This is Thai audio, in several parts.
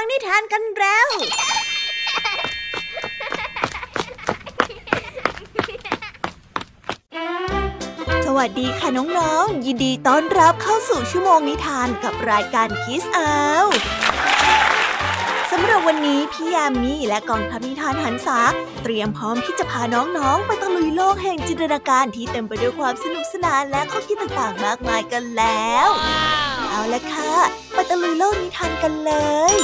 ฟังนิทานกันแล้ว สวัสดีค่ะน้องๆ ยินดีต้อนรับเข้าสู่ชั่วโมงนิทานกับรายการคิสอาสำหรับวันนี้พี่ยามีและกองทัพนิทานหันษาเตรียมพร้อมที่จะพาน้องๆ ไปตะลุยโลกแห่งจินตนาการที่เต็มไปด้วยความสนุกสนานและข้อคิดต่างๆ มากมายกันแล้ว เอาละค่ะ ไปตะลุยโลกนิทานกันเลย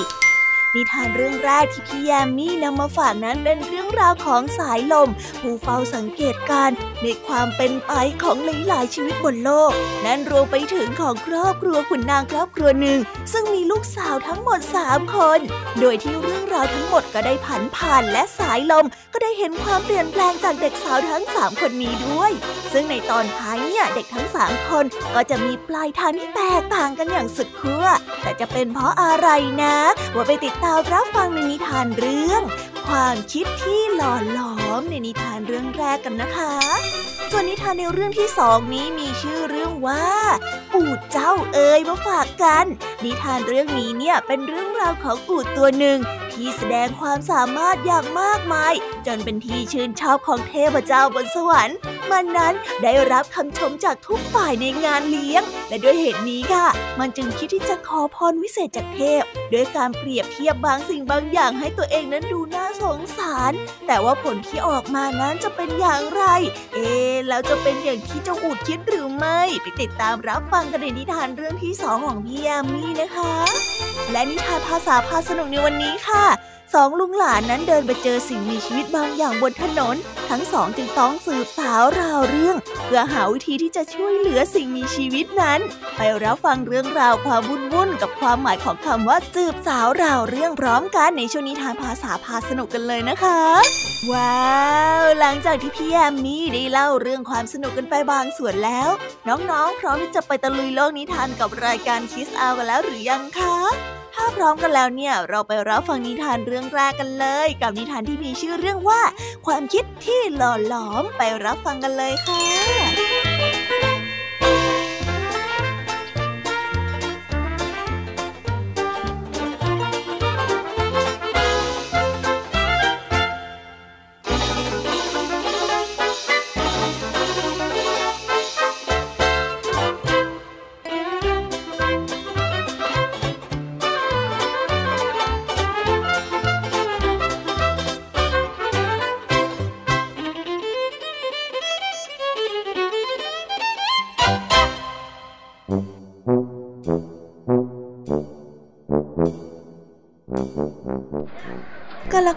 นิทานเรื่องแรกที่พี่แยมมี่นำมาฝากนั้นเป็นเรื่องราวของสายลม ผู้เฝ้าสังเกตการในความเป็นไปของหลายๆชีวิตบนโลก นั่นรวมไปถึงของครอบครัวขุนนางครอบครัวหนึ่ง ซึ่งมีลูกสาวทั้งหมด 3 คน โดยที่เรื่องราวทั้งหมดก็ได้ผันผ่านและสายลมก็ได้เห็นความเปลี่ยนแปลงจากเด็กสาวทั้ง 3 คนนี้ด้วย ซึ่งในตอนท้ายเนี่ยเด็กทั้ง 3 คนก็จะมีปลายทางที่แตกต่างกันอย่างสุดขั้วแต่จะเป็นเพราะอะไรนะว่าไปติดตาวรับฟังในนิทานเรื่อง ความคิดที่หล่อหล อมในนิทานเรื่องแรกกันนะคะ ส่วนนิทานในเรื่องที่สองนี้มีชื่อเรื่องว่า อูดเจ้าเอ๋ยมาฝากกัน นิทานเรื่องนี้เนี่ยเป็นเรื่องราวของอูดตัวหนึ่งที่แสดงความสามารถอย่างมากมาย จนเป็นที่ชื่นชอบของเทพเจ้าบนสวรรค์มันนั้นได้รับคำชมจากทุกฝ่ายในงานเลี้ยง และด้วยเหตุนี้ค่ะ มันจึงคิดที่จะขอพรวิเศษจากเทพด้วยการเปรียบเทียบบางสิ่งบางอย่างให้ตัวเองนั้นดูน่าสงสาร แต่ว่าผลที่ออกมานั้นจะเป็นอย่างไร เอ๊แล้วจะเป็นอย่างที่เจ้าอูดคิดหรือไม่ ไปติดตามรับฟังกันในนิทานเรื่องที่สองของพี่ยามีนะคะ และนิทานภาษาพาสนุกในวันนี้ค่ะ สองลุงหลานนั้นเดินไปเจอสิ่งมีชีวิตบางอย่างบนถนน ทั้งสองจึงต้องสืบสาวราวเรื่อง เพื่อหาวิธีที่จะช่วยเหลือสิ่งมีชีวิตนั้น ไปรับฟังเรื่องราวความวุ่นวุ่นกับความหมายของคำว่าสืบสาวราวเรื่องพร้อมกันในช่วงนิทานภาษาพาสนุกกันเลยนะคะ ว้าวหลังจากที่พี่แอมมี่ได้เล่าเรื่องความสนุกกันไปบางส่วนแล้ว น้องๆ พร้อมที่จะไปตะลุยโลกนิทานกับรายการคิสอากันแล้วหรือยังคะ ถ้าพร้อมกันแล้วเนี่ย เราไปรับฟังนิทานเรื่องแรกกันเลย กับนิทานที่มีชื่อเรื่องว่า ความคิดที่หล่อหลอมไปรับฟังกันเลยค่ะ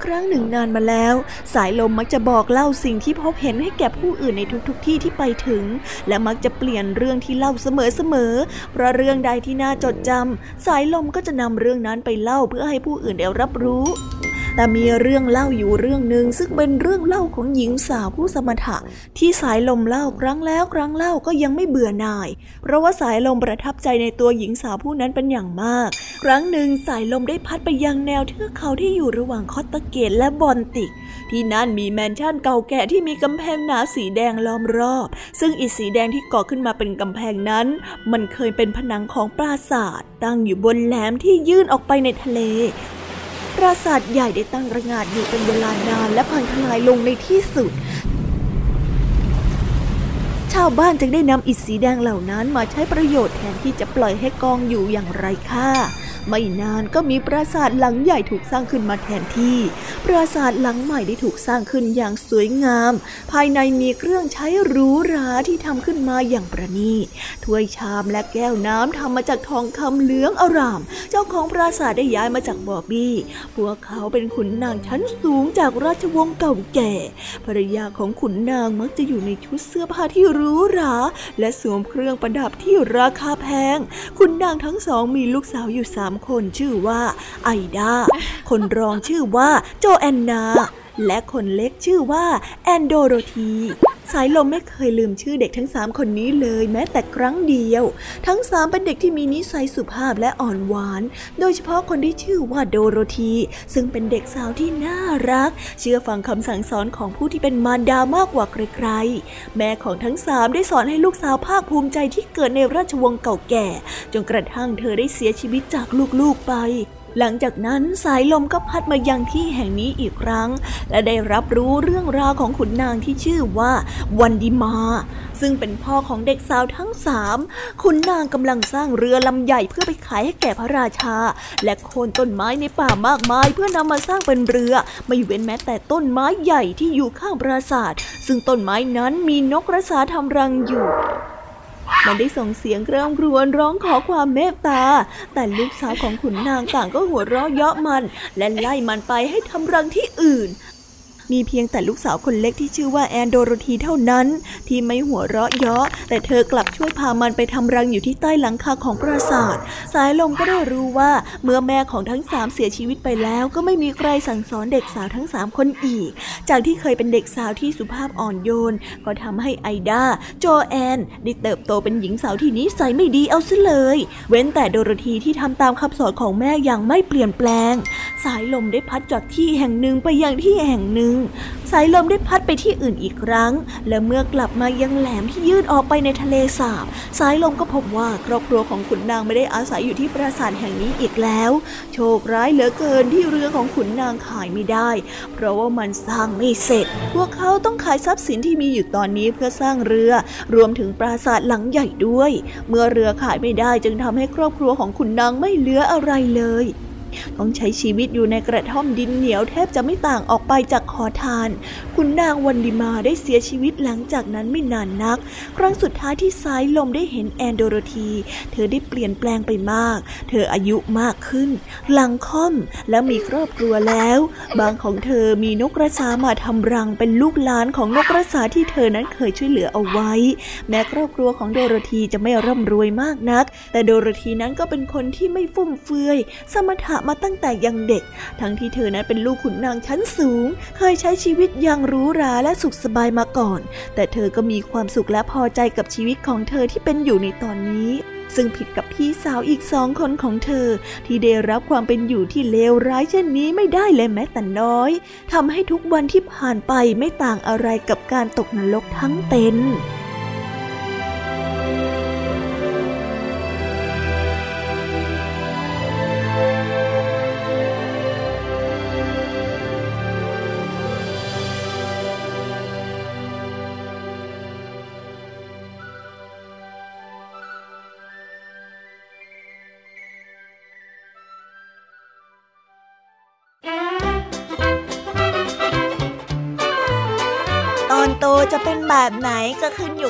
ครั้งหนึ่งนานมาแล้ว สายลมมักจะบอกเล่าสิ่งที่พบเห็นให้แก่ผู้อื่นในทุกๆทที่ที่ไปถึง และมักจะเปลี่ยนเรื่องที่เล่าเสมอๆ เพราะเรื่องใดที่น่าจดจำสายลมก็จะนำเรื่องนั้นไปเล่าเพื่อให้ผู้อื่นได้รับรู้ แต่มีเรื่องเล่าอยู่เรื่องหนึ่งซึ่งเป็นเรื่องเล่าของหญิงสาวผู้สมถะ ที่สายลมเล่าครั้งแล้วครั้งเล่าก็ยังไม่เบื่อหน่าย เพราะว่าสายลมประทับใจในตัวหญิงสาวผู้นั้นเป็นอย่างมาก ครั้งหนึ่งสายลมได้พัดไปยังแนวเทือกเขาที่อยู่ระหว่างคอตตะเกตและบอนติก ที่นั่นมีแมนชั่นเก่าแก่ที่มีกำแพงหนาสีแดงล้อมรอบ ซึ่งอิฐสีแดงที่ก่อขึ้นมาเป็นกำแพงนั้น มันเคยเป็นผนังของปราสาท ตั้งอยู่บนแหลมที่ยื่นออกไปในทะเล ปราสาทใหญ่ได้ตั้งระงานอยู่เป็นเวลานานและพังทลายลงในที่สุด ชาวบ้านจึงได้นำอิฐสีแดงเหล่านั้นมาใช้ประโยชน์แทนที่จะปล่อยให้กองอยู่อย่างไรค่า ไม่นานก็มีปราสาทหลังใหญ่ถูกสร้างขึ้นมาแทนที่ ปราสาทหลังใหม่ได้ถูกสร้างขึ้นอย่างสวยงาม ภายในมีเครื่องใช้หรูหราที่ทำขึ้นมาอย่างประณีตถ้วยชามและแก้วน้ำทำมาจากทองคำเหลืองอร่าม เจ้าของปราสาทได้ย้ายมาจากบอบบี้ พวกเขาเป็นขุนนางชั้นสูงจากราชวงศ์เก่าแก่ ภรรยาของขุนนางมักจะอยู่ในชุดเสื้อผ้าที่หรูหรา และสวมเครื่องประดับที่ราคาแพง ขุนนางทั้งสองมีลูกสาวอยู่สามคนชื่อว่าไอดา คนรองชื่อว่าโจแอนนา และคนเล็กชื่อว่าแอนโดโรธี สายลมไม่เคยลืมชื่อเด็กทั้งสามคนนี้เลยแม้แต่ครั้งเดียว ทั้งสามเป็นเด็กที่มีนิสัยสุภาพและอ่อนหวาน โดยเฉพาะคนที่ชื่อว่าโดโรธี ซึ่งเป็นเด็กสาวที่น่ารัก เชื่อฟังคำสั่งสอนของผู้ที่เป็นมารดามากกว่าใครๆ แม่ของทั้งสามได้สอนให้ลูกสาวภาคภูมิใจที่เกิดในราชวงศ์เก่าแก่ จนกระทั่งเธอได้เสียชีวิตจากลูกๆไป หลังจากนั้นสายลมก็พัดมายังที่แห่งนี้อีกครั้ง และได้รับรู้เรื่องราวของขุนนางที่ชื่อว่าวันดิมา ซึ่งเป็นพ่อของเด็กสาวทั้งสามขุนนางกำลังสร้างเรือลำใหญ่เพื่อไปขายให้แก่พระราชา และโค่นต้นไม้ในป่ามากมาย เพื่อนำมาสร้างเป็นเรือ ไม่เว้นแม้แต่ต้นไม้ใหญ่ที่อยู่ข้างปราสาท ซึ่งต้นไม้นั้นมีนกกระสาทำรังอยู่ มันได้ส่งเสียงเร่ำรวนร้องขอความเมตตา แต่ลูกสาวของขุนนางต่างก็หัวเราะเยาะมัน และไล่มันไปให้ทำรังที่อื่น มีเพียงแต่ลูกสาวคนเล็กที่ชื่อว่าแอนโดโรธีเท่านั้น ที่ไม่หัวเราะเยาะ แต่เธอกลับช่วยพามันไปทำรังอยู่ที่ใต้หลังคาของปราสาท สายลมก็ได้รู้ว่าเมื่อแม่ของทั้งสามเสียชีวิตไปแล้ว ก็ไม่มีใครสั่งสอนเด็กสาวทั้งสามคนอีก จากที่เคยเป็นเด็กสาวที่สุภาพอ่อนโยน ก็ทำให้ไอดาโจแอนได้เติบโตเป็นหญิงสาวที่นิสัยไม่ดีเอาซะเลย เว้นแต่โดโรธีที่ทำตามคำสอนของแม่อย่างไม่เปลี่ยนแปลง สายลมได้พัดจากที่แห่งหนึ่งไปยังที่แห่งหนึ่งสายลมได้พัดไปที่อื่นอีกครั้ง และเมื่อกลับมายังแหลมที่ยื่นออกไปในทะเลสาบ สายลมก็พบว่าครอบครัวของขุนนางไม่ได้อาศัยอยู่ที่ปราสาทแห่งนี้อีกแล้ว โชคร้ายเหลือเกินที่เรือของขุนนางขายไม่ได้ เพราะว่ามันสร้างไม่เสร็จ พวกเขาต้องขายทรัพย์สินที่มีอยู่ตอนนี้เพื่อสร้างเรือ รวมถึงปราสาทหลังใหญ่ด้วย เมื่อเรือขายไม่ได้จึงทำให้ครอบครัวของขุนนางไม่เหลืออะไรเลย ต้องใช้ชีวิตอยู่ในกระท่อมดินเหนียวแทบจะไม่ต่างออกไปจากขอทาน คุณนางวันดิมาได้เสียชีวิตหลังจากนั้นไม่นานนัก ครั้งสุดท้ายที่สายลมได้เห็นแอนโดโรธี เธอได้เปลี่ยนแปลงไปมาก เธออายุมากขึ้น หลังค่อมและมีครอบครัวแล้ว บางของเธอมีนกกระสามาทำรังเป็นลูกหลานของนกกระสาที่เธอนั้นเคยช่วยเหลือเอาไว้ แม้ครอบครัวของโดโรธีจะไม่ร่ำรวยมากนัก แต่โดโรธีนั้นก็เป็นคนที่ไม่ฟุ่มเฟือย สมถะมาตั้งแต่ยังเด็ก ทั้งที่เธอนั้นเป็นลูกขุนนางชั้นสูง เคยใช้ชีวิตอย่างหรูหราและสุขสบายมาก่อน แต่เธอก็มีความสุขและพอใจกับชีวิตของเธอที่เป็นอยู่ในตอนนี้ซึ่งผิดกับพี่สาวอีกสองคนของเธอ ที่ได้รับความเป็นอยู่ที่เลวร้ายเช่นนี้ไม่ได้เลยแม้แต่น้อยทำให้ทุกวันที่ผ่านไปไม่ต่างอะไรกับการตกนรกทั้งเป็น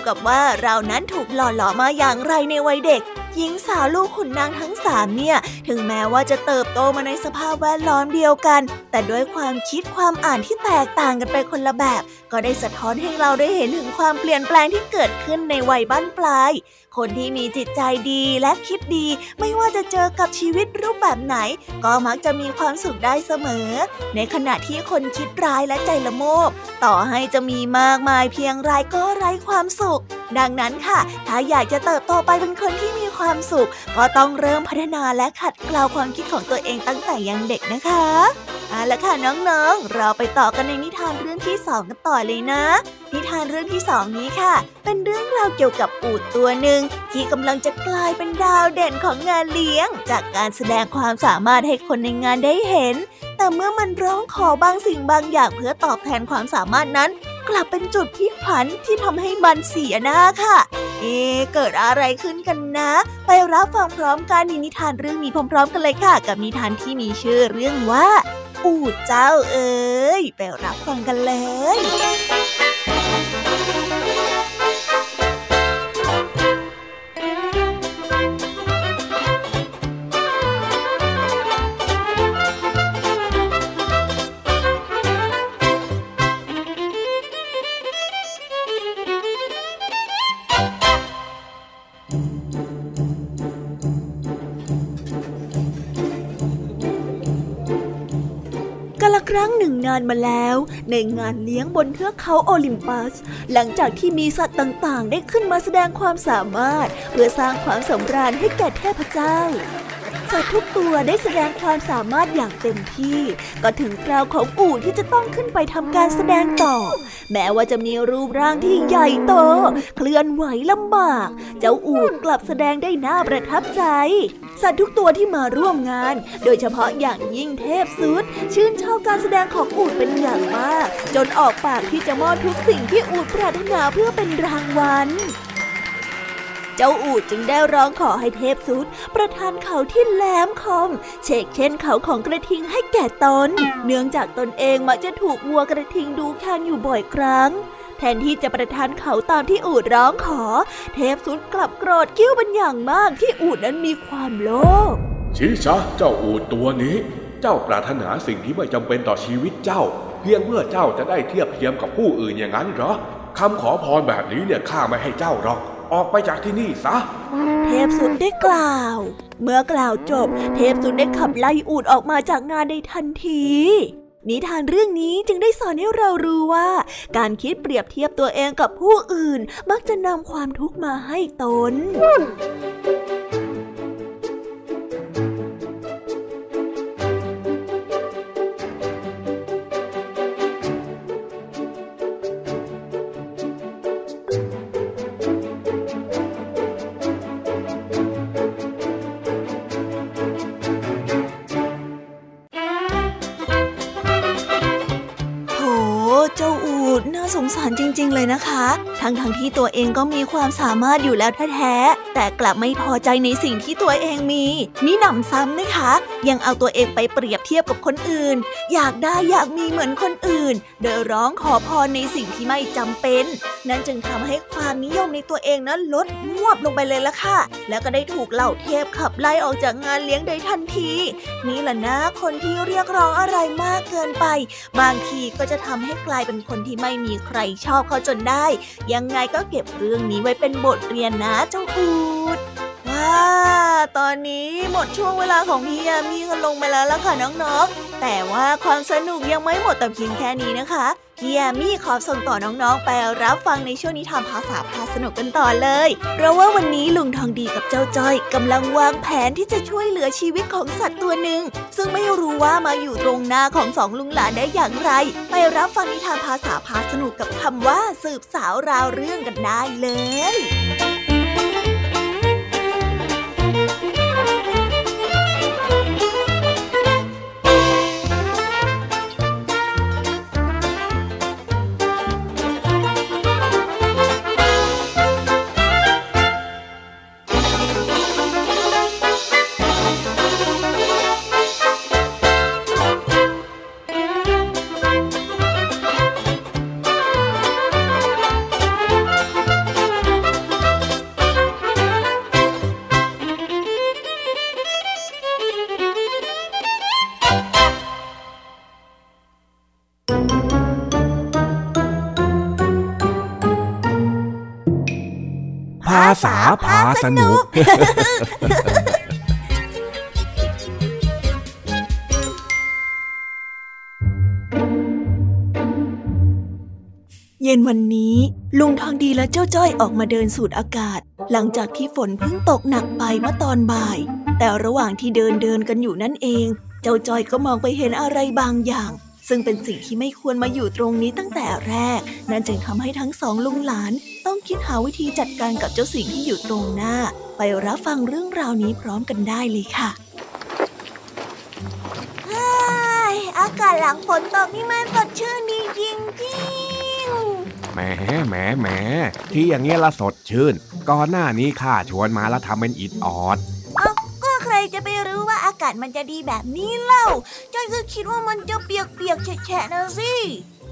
กับว่าเรานั้นถูกหล่อหลอมาอย่างไรในวัยเด็ก หญิงสาวลูกขุนนางทั้งสามเนี่ย ถึงแม้ว่าจะเติบโตมาในสภาพแวดล้อมเดียวกัน แต่ด้วยความคิดความอ่านที่แตกต่างกันไปคนละแบบ ก็ได้สะท้อนให้เราได้เห็นถึงความเปลี่ยนแปลงที่เกิดขึ้นในวัยบ้านปลาย คนที่มีจิตใจดีและคิดดี ไม่ว่าจะเจอกับชีวิตรูปแบบไหน ก็มักจะมีความสุขได้เสมอ ในขณะที่คนคิดร้ายและใจละโมบ ต่อให้จะมีมากมายเพียงไรก็ไร้ความสุข ดังนั้นค่ะ ถ้าอยากจะเติบโตไปเป็นคนที่มีความสุข ก็ต้องเริ่มพัฒนาและขัดเกลาความคิดของตัวเองตั้งแต่ยังเด็กนะคะเอาละค่ะน้องๆ เราไปต่อกันในนิทานเรื่องที่สองกันต่อเลยนะ นิทานเรื่องที่สองนี้ค่ะ เป็นเรื่องราวเกี่ยวกับอูดตัวหนึ่งที่กำลังจะกลายเป็นดาวเด่นของงานเลี้ยง จากการแสดงความสามารถให้คนในงานได้เห็น แต่เมื่อมันร้องขอบางสิ่งบางอย่างเพื่อตอบแทนความสามารถนั้น กลับเป็นจุดพลิกผันที่ทำให้มันเสียหน้าค่ะ เอ เกิดอะไรขึ้นกันนะ ไปรับฟังพร้อมกันในนิทานเรื่องนี้พร้อม ๆ กันเลยค่ะ กับนิทานที่มีชื่อเรื่องว่า อูดเจ้าเอ๋ยไปรับฟังกันเลยานมาแล้ว ในงานเลี้ยงบนเทือกเขาโอลิมปัส หลังจากที่มีสัตว์ต่างๆ ได้ขึ้นมาแสดงความสามารถ เพื่อสร้างความสำราญให้แก่เทพเจ้า สัตว์ทุกตัวได้แสดงความสามารถอย่างเต็มที่ ก็ถึงคราวของอูดที่จะต้องขึ้นไปทำการแสดงต่อ แม้ว่าจะมีรูปร่างที่ใหญ่โต เคลื่อนไหวลำบาก เจ้าอูดกลับแสดงได้น่าประทับใจ สัตว์ทุกตัวที่มาร่วมงาน โดยเฉพาะอย่างยิ่งเทพสุดชื่นชอบการแสดงของอูดเป็นอย่างมาก จนออกปากที่จะมอบทุกสิ่งที่อูดปรารถนาเพื่อเป็นรางวัล เจ้าอูดจึงได้ร้องขอให้เทพสุดประทานเขาที่แหลมคมเชกเช่นเขาของกระทิงให้แก่ตน เนื่องจากตนเองมักจะถูกวัวกระทิงดูแคลนอยู่บ่อยครั้งแทนที่จะประทานเขาตามที่อูดร้องขอ เทพสุดกลับโกรธกิ้วเป็นอย่างมากที่อูดนั้นมีความโลภชี้ชะเจ้าอูดตัวนี้ เจ้าปรารถนาสิ่งที่ไม่จำเป็นต่อชีวิตเจ้า เพียงเพื่อเจ้าจะได้เทียบเทียมกับผู้อื่นอย่างนั้นเหรอคำขอพรแบบนี้เนี่ยข้าไม่ให้เจ้าหรอก ออกไปจากที่นี่ซะ เทพสุดได้กล่าว เมื่อกล่าวจบ เทพสุดได้ขับไล่อูดออกมาจากงานในทันทีนิทานเรื่องนี้จึงได้สอนให้เรารู้ว่า การคิดเปรียบเทียบตัวเองกับผู้อื่น มักจะนำความทุกข์มาให้ตน ทั้งๆทที่ตัวเองก็มีความสามารถอยู่แล้วแท้ๆแต่กลับไม่พอใจในสิ่งที่ตัวเองมีนี่หนำซ้ำนะคะ ยังเอาตัวเองไปเปรียบเทียบกับคนอื่น อยากได้อยากมีเหมือนคนอื่น โดยร้องขอพรในสิ่งที่ไม่จำเป็น นั่นจึงทำให้ความนิยมในตัวเองนั้นลดงวบลงไปเลยละค่ะ แล้วก็ได้ถูกเหล่าเทพขับไล่ออกจากงานเลี้ยงโดยทันที นี่แหละนะคนที่เรียกร้องอะไรมากเกินไป บางทีก็จะทำให้กลายเป็นคนที่ไม่มีใครชอบเขาจนได้ ยังไงก็เก็บเรื่องนี้ไว้เป็นบทเรียนนะเจ้าอูดว้า ตอนนี้หมดช่วงเวลาของพี่ยามีกันลงไปแล้วล่ะค่ะน้องๆ แต่ว่าความสนุกยังไม่หมดแต่เพียงแค่นี้นะคะ พี่ยามีขอส่งต่อน้องๆ ไปรับฟังในช่วงนิทานภาษาพาสนุกกันต่อเลย เพราะว่าวันนี้ลุงทองดีกับเจ้าจ้อยกำลังวางแผนที่จะช่วยเหลือชีวิตของสัตว์ตัวหนึ่ง ซึ่งไม่รู้ว่ามาอยู่ตรงหน้าของสองลุงหลานได้อย่างไร ไปรับฟังนิทานภาษาพาสนุกกับคำว่าสืบสาวราวเรื่องกันได้เลยาสนุกเย็นวันนี้ลุงทองดีและเจ้าจ้อยออกมาเดินสูดอากาศ หลังจากที่ฝนเพิ่งตกหนักไปเมื่อตอนบ่าย แต่ระหว่างที่เดินเดินกันอยู่นั่นเอง เจ้าจ้อยก็มองไปเห็นอะไรบางอย่าง ซึ่งเป็นสิ่งที่ไม่ควรมาอยู่ตรงนี้ตั้งแต่แรก นั่นจึงทำให้ทั้งสองลุงหลาน ต้องคิดหาวิธีจัดการกับเจ้าสิ่งที่อยู่ตรงหน้า ไปรับฟังเรื่องราวนี้พร้อมกันได้เลยค่ะอากาศหลังฝนตกนี่มันสดชื่นดีจริงจริงแหมแหมแหมที่อย่างเงี้ยละสดชื่น ก่อนหน้านี้ข้าชวนมาแล้วทำเป็นอิดออดใครจะไปรู้ว่าอากาศมันจะดีแบบนี้เล่าจ้อยก็คิดว่ามันจะเปียกๆแฉะๆนะสิ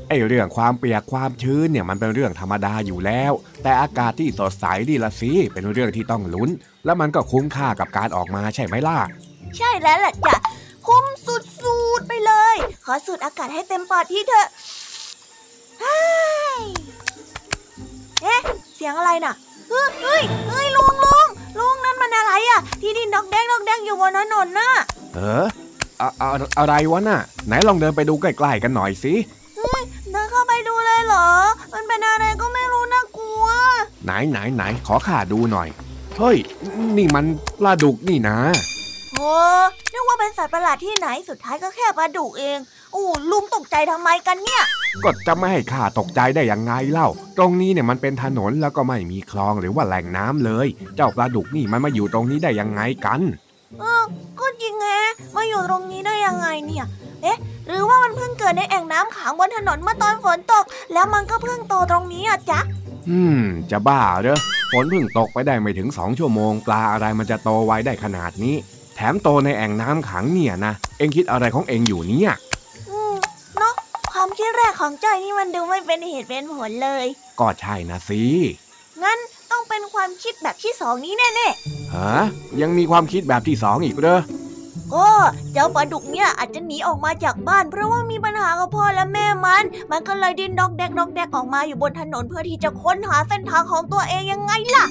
ไอเรื่องความเปียกความชื้นเนี่ยมันเป็นเรื่องธรรมดาอยู่แล้ว แต่อากาศที่สดใสดีละสิเป็นเรื่องที่ต้องลุ้น แล้วมันก็คุ้มค่ากับการออกมาใช่ไหมล่ะ ใช่แล้วล่ะจ้ะคุ้มสุดๆไปเลย ขอสูดอากาศให้เต็มปอดที่เถอะเอ๊ะเสียงอะไรน่ะเฮ้ยเฮ้ยลุงลุงลุงนั่นมันอะไรอะ ที่ดินดอกแดงดอกแดงอยู่บนถนนน่ะเอออะอะไรวะน่ะ ไหนลองเดินไปดูใกล้ๆกันหน่อยสิ เป็นอะไรก็ไม่รู้น่ากลัว ไหนไหนไหนขอข้าดูหน่อย เฮ้ย นี่มันปลาดุกนี่นะโโอ้นึกว่าเป็นสัตว์ประหลาดที่ไหนสุดท้ายก็แค่ปลาดุกเองอู้ลุงตกใจทำไมกันเนี่ย ก็จะไม่ให้ข้าตกใจได้ยังไงเล่า ตรงนี้เนี่ยมันเป็นถนนแล้วก็ไม่มีคลองหรือว่าแหล่งน้ำเลย เจ้าปลาดุกนี่มันมาอยู่ตรงนี้ได้ยังไงกัน เออก็จริงแฮะมาอยู่ตรงนี้ได้ยังไงเนี่ย เอ๊ะ หรือว่ามันเพิ่งเกิดในแอ่งน้ำขังบนถนนเมื่อตอนฝนตก แล้วมันก็เพิ่งโตตรงนี้อะจ๊ะ อืม จะบ้าเหรอ ฝนเพิ่งตกไปได้ไม่ถึงสองชั่วโมง ปลาอะไรมันจะโตไวได้ขนาดนี้ แถมโตในแอ่งน้ำขังเนี่ยนะ เอ็งคิดอะไรของเอ็งอยู่เนี่ยอืมเนาะความคิดแรกของจ้อยนี่มันดูไม่เป็นเหตุเป็นผลเลย ก็ใช่นะสิ งั้นต้องเป็นความคิดแบบที่สองนี้แน่ฮะยังมีความคิดแบบที่สองอีกเหรอๆ ก็เจ้าปลาดุกเนี่ยอาจจะหนีออกมาจากบ้าน เพราะว่ามีปัญหากับพ่อและแม่มัน มันก็เลยดิ้นดอกแดกดอกแดกออกมาอยู่บนถนนเพื่อที่จะค้นหาเส้นทางของตัวเองยังไงล่ะ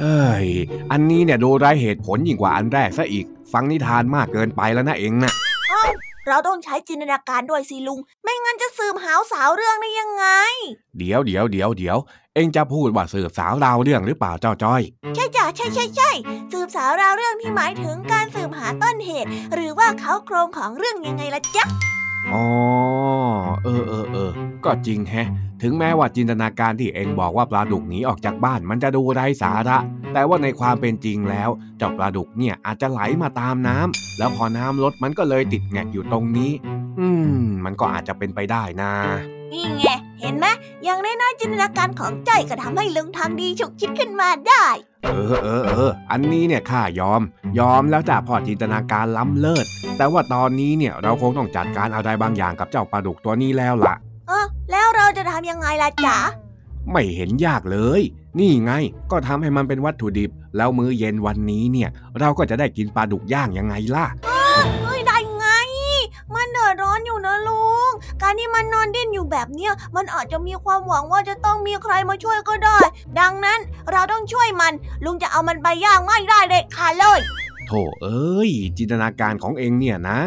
เฮ้ย อันนี้เนี่ยดูไร้เหตุผลยิ่งกว่าอันแรกซะอีก ฟังนิทานมากเกินไปแล้วนะเอ็งน่ะเอ้าเราต้องใช้จินตนาการด้วยสิลุง ไม่งั้นจะสืบหาวสาวเรื่องได้ยังไง เดี๋ยวเดี๋ยวเดี๋ยวเดี๋ยว เอ็งจะพูดว่าสืบสาวราวเรื่องหรือเปล่าเจ้าจ้อย ใช่จ้ะใช่ใช่ใช่สืบสาวราวเรื่องที่หมายถึงการสืบหาต้นเหตุ หรือว่าเขาโครงของเรื่องยังไงล่ะจ๊ะอ๋อเออเออเออก็จริงแฮะ ถึงแม้ว่าจินตนาการที่เองบอกว่าปลาดุกหนีออกจากบ้านมันจะดูไร้สาระ แต่ว่าในความเป็นจริงแล้ว เจ้าปลาดุกเนี่ยอาจจะไหลมาตามน้ำแล้วพอน้ำลดมันก็เลยติดแงกอยู่ตรงนี้ อืม มันก็อาจจะเป็นไปได้นะนี่ไง เห็นไหมอย่างน้อยๆจินตนาการของจ้อยก็ทำให้ลุงทำดีฉุกคิดขึ้นมาได้ เออเออเอออันนี้เนี่ยข้ายอม ยอมแล้วจ้ะพอจินตนาการล้ำเลิศ แต่ว่าตอนนี้เนี่ยเราคงต้องจัดการอะไรบางอย่างกับเจ้าปลาดุกตัวนี้แล้วล่ะเออแล้วเราจะทำยังไงล่ะจ๊ะไม่เห็นยากเลย นี่ไง ก็ทำให้มันเป็นวัตถุดิบ แล้วมื้อเย็นวันนี้เนี่ย เราก็จะได้กินปลาดุกย่างยังไงล่ะเฮ้ยได้ไง มันเดือดร้อนอยู่นะลุง การที่มันนอนดิ้นอยู่แบบเนี้ยมันอาจจะมีความหวังว่าจะต้องมีใครมาช่วยก็ได้ ดังนั้นเราต้องช่วยมัน ลุงจะเอามันไปย่างไม่ได้เลยค่ะเลยโถเอ้ย จินตนาการของเองเนี่ยนะ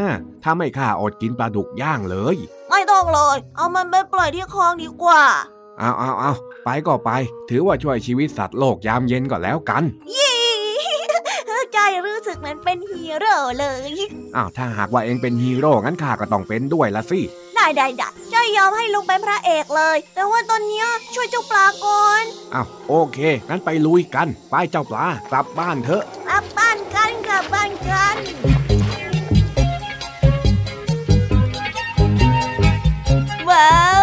ถ้าไม่ข้าอดกินปลาดุกย่างเลย ไม่ต้องเลย เอามันไปปล่อยที่คลองดีกว่าเอาเอาเอาไปก็ไป ถือว่าช่วยชีวิตสัตว์โลกยามเย็นก็แล้วกันยี่ใจรู้สึกเหมือนเป็นฮีโร่เลยอ้าวถ้าหากว่าเองเป็นฮีโร่งั้นข้าก็ต้องเป็นด้วยละสิ ได้ได้ได้ใจยอมให้ลุงเป็นพระเอกเลย แต่ว่าตอนเนี้ยช่วยเจ้าปลาก่อนอ้าวโอเค งั้นไปลุยกัน ไปเจ้าปลากลับบ้านเถอะกลับบ้านกันกลับบ้านกันว้าว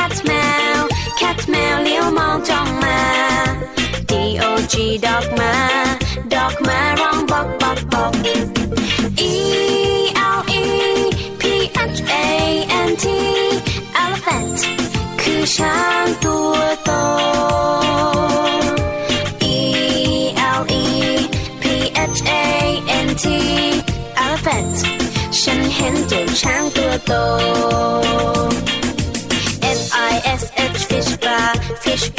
cat แมว cat แมวเลี้ยวมองจ้องมา D O G dog มา dog มาร้องบอกบอกบอก E L E P H A N T elephant คือช้างตัวโต E L E P H A N T elephant ฉันเห็นเจ้าช้างตัวโต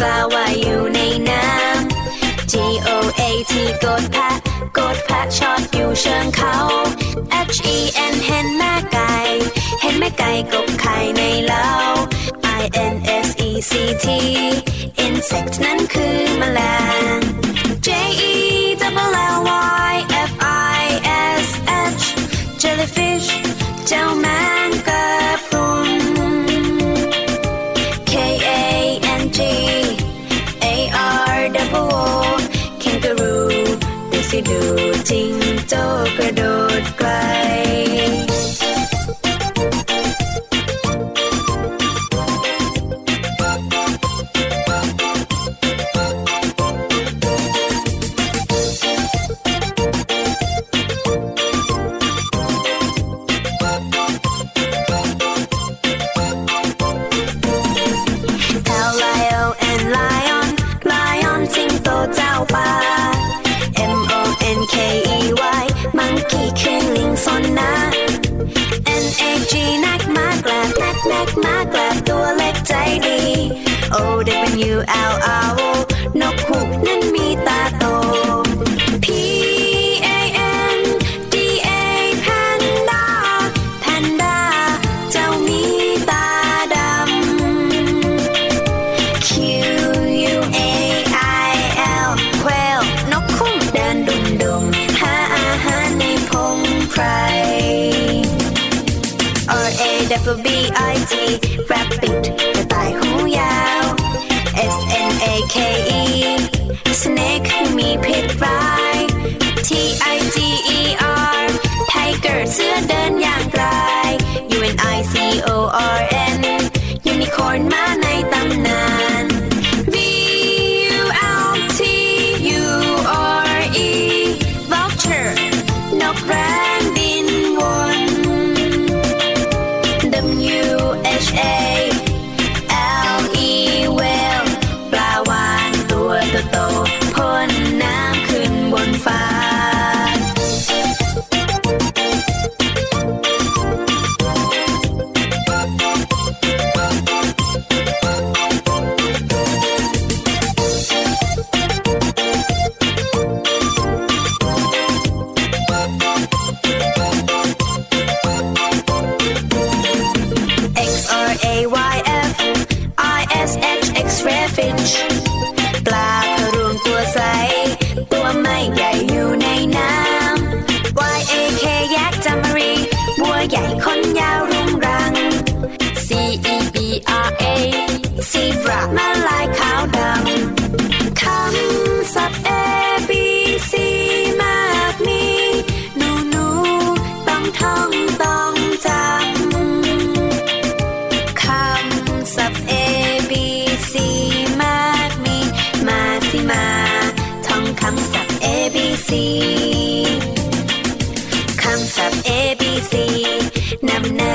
ปลาว่ายอยู่ในน้ำ G O A T กดแพะกดแพะชอดอยู่เชิงเขา H E N เห็นแม่ไก่ เห็นแม่ไก่กบไข่ในเล้า I N S E C T insect นั้นคือแมลง So do